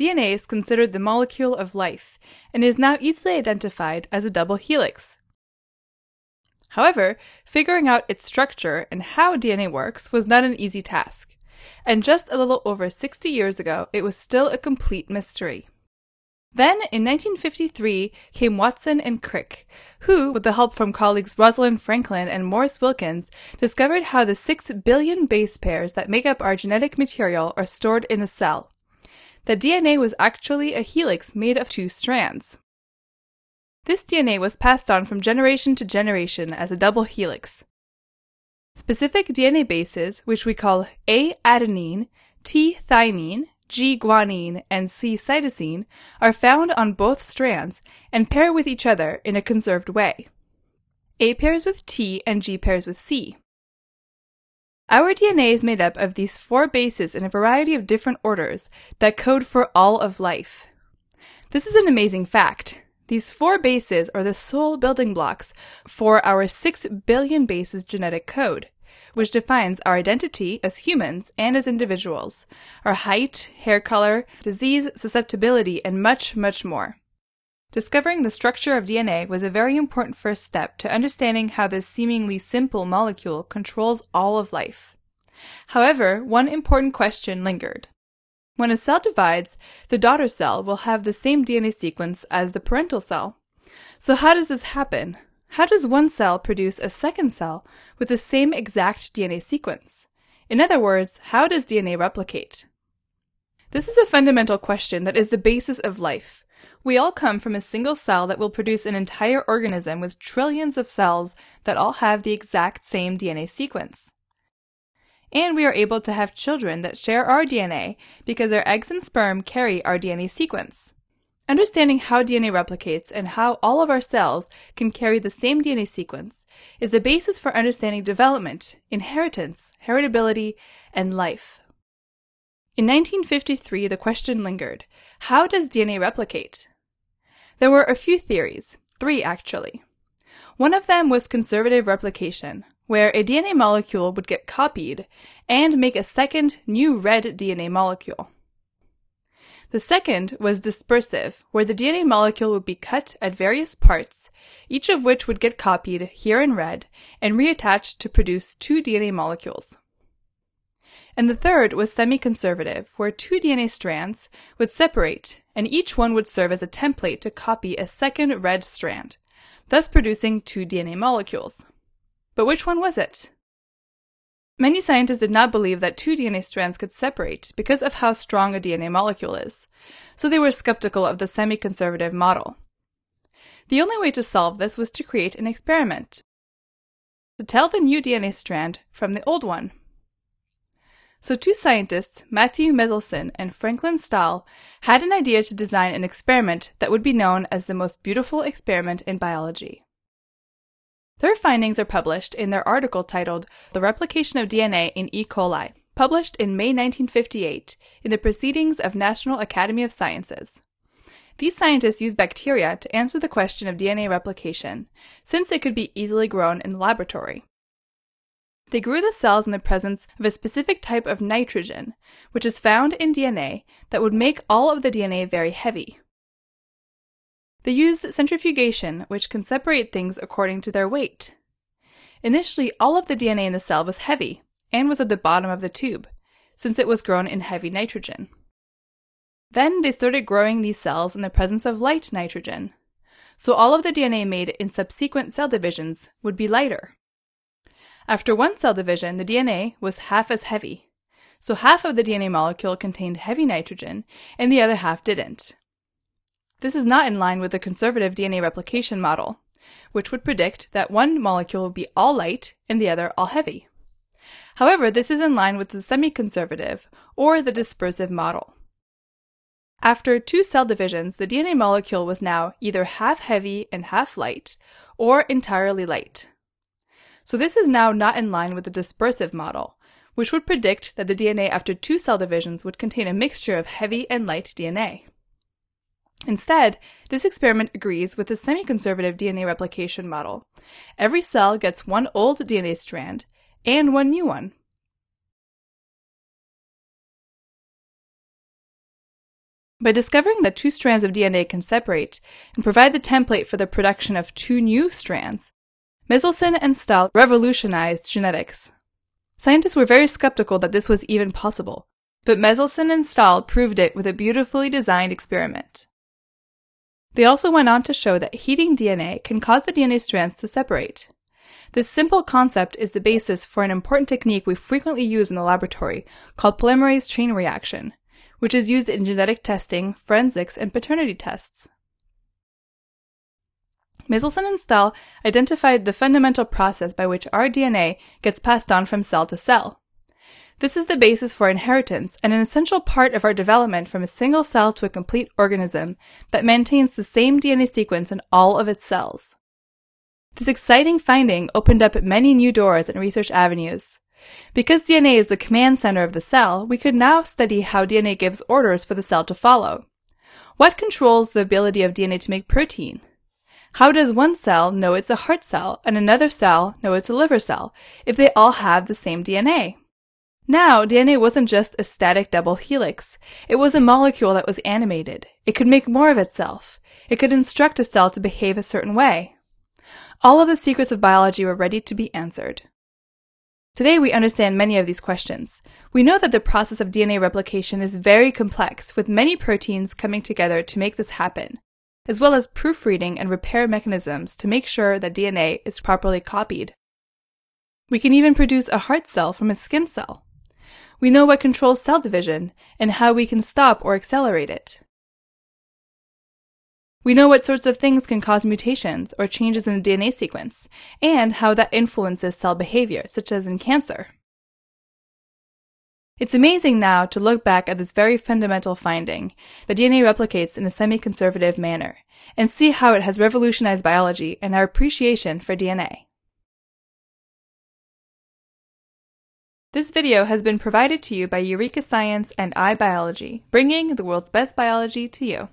DNA is considered the molecule of life and is now easily identified as a double helix. However, figuring out its structure and how DNA works was not an easy task, and just a little over 60 years ago, it was still a complete mystery. Then, in 1953, came Watson and Crick, who, with the help from colleagues Rosalind Franklin and Maurice Wilkins, discovered how the 6 billion base pairs that make up our genetic material are stored in the cell The DNA was actually a helix made of two strands. This DNA was passed on from generation to generation as a double helix. Specific DNA bases, which we call A adenine, T thymine, G guanine, and C cytosine, are found on both strands and pair with each other in a conserved way. A pairs with T and G pairs with C. Our DNA is made up of these four bases in a variety of different orders that code for all of life. This is an amazing fact. These four bases are the sole building blocks for our 6 billion bases genetic code, which defines our identity as humans and as individuals, our height, hair color, disease susceptibility, and much, much more. Discovering the structure of DNA was a very important first step to understanding how this seemingly simple molecule controls all of life. However, one important question lingered. When a cell divides, the daughter cell will have the same DNA sequence as the parental cell. So how does this happen? How does one cell produce a second cell with the same exact DNA sequence? In other words, how does DNA replicate? This is a fundamental question that is the basis of life, we all come from a single cell that will produce an entire organism with trillions of cells that all have the exact same DNA sequence. And we are able to have children that share our DNA because our eggs and sperm carry our DNA sequence. Understanding how DNA replicates and how all of our cells can carry the same DNA sequence is the basis for understanding development, inheritance, heritability, and life. In 1953, the question lingered how does DNA replicate? There were a few theories, three actually. One of them was conservative replication, where a DNA molecule would get copied and make a second new red DNA molecule. The second was dispersive, where the DNA molecule would be cut at various parts, each of which would get copied here in red and reattached to produce two DNA molecules. And the third was semi-conservative, where two DNA strands would separate, and each one would serve as a template to copy a second red strand, thus producing two DNA molecules. But which one was it? Many scientists did not believe that two DNA strands could separate because of how strong a DNA molecule is, so they were skeptical of the semi-conservative model. The only way to solve this was to create an experiment. To tell the new DNA strand from the old one. So two scientists, Matthew Meselson and Franklin Stahl, had an idea to design an experiment that would be known as the most beautiful experiment in biology. Their findings are published in their article titled The Replication of DNA in E. coli, published in May 1958 in the Proceedings of National Academy of Sciences. These scientists used bacteria to answer the question of DNA replication, since it could be easily grown in the laboratory. They grew the cells in the presence of a specific type of nitrogen, which is found in DNA that would make all of the DNA very heavy. They used centrifugation, which can separate things according to their weight. Initially, all of the DNA in the cell was heavy and was at the bottom of the tube, since it was grown in heavy nitrogen. Then they started growing these cells in the presence of light nitrogen, so all of the DNA made in subsequent cell divisions would be lighter. After one cell division, the DNA was half as heavy. So half of the DNA molecule contained heavy nitrogen, and the other half didn't. This is not in line with the conservative DNA replication model, which would predict that one molecule would be all light and the other all heavy. However, this is in line with the semi-conservative or the dispersive model. After two cell divisions, the DNA molecule was now either half heavy and half light, or entirely light. So this is now not in line with the dispersive model, which would predict that the DNA after two cell divisions would contain a mixture of heavy and light DNA. Instead, this experiment agrees with the semi-conservative DNA replication model. Every cell gets one old DNA strand and one new one. By discovering that two strands of DNA can separate and provide the template for the production of two new strands, Meselson and Stahl revolutionized genetics. Scientists were very skeptical that this was even possible, but Meselson and Stahl proved it with a beautifully designed experiment. They also went on to show that heating DNA can cause the DNA strands to separate. This simple concept is the basis for an important technique we frequently use in the laboratory called polymerase chain reaction, which is used in genetic testing, forensics, and paternity tests. Meselson and Stahl identified the fundamental process by which our DNA gets passed on from cell to cell. This is the basis for inheritance and an essential part of our development from a single cell to a complete organism that maintains the same DNA sequence in all of its cells. This exciting finding opened up many new doors and research avenues. Because DNA is the command center of the cell, we could now study how DNA gives orders for the cell to follow. What controls the ability of DNA to make protein? How does one cell know it's a heart cell and another cell know it's a liver cell if they all have the same DNA? Now, DNA wasn't just a static double helix. It was a molecule that was animated. It could make more of itself. It could instruct a cell to behave a certain way. All of the secrets of biology were ready to be answered. Today we understand many of these questions. We know that the process of DNA replication is very complex, with many proteins coming together to make this happen, as well as proofreading and repair mechanisms to make sure that DNA is properly copied. We can even produce a heart cell from a skin cell. We know what controls cell division and how we can stop or accelerate it. We know what sorts of things can cause mutations or changes in the DNA sequence, and how that influences cell behavior, such as in cancer. It's amazing now to look back at this very fundamental finding that DNA replicates in a semi-conservative manner, and see how it has revolutionized biology and our appreciation for DNA. This video has been provided to you by Eureka Science and iBiology, bringing the world's best biology to you.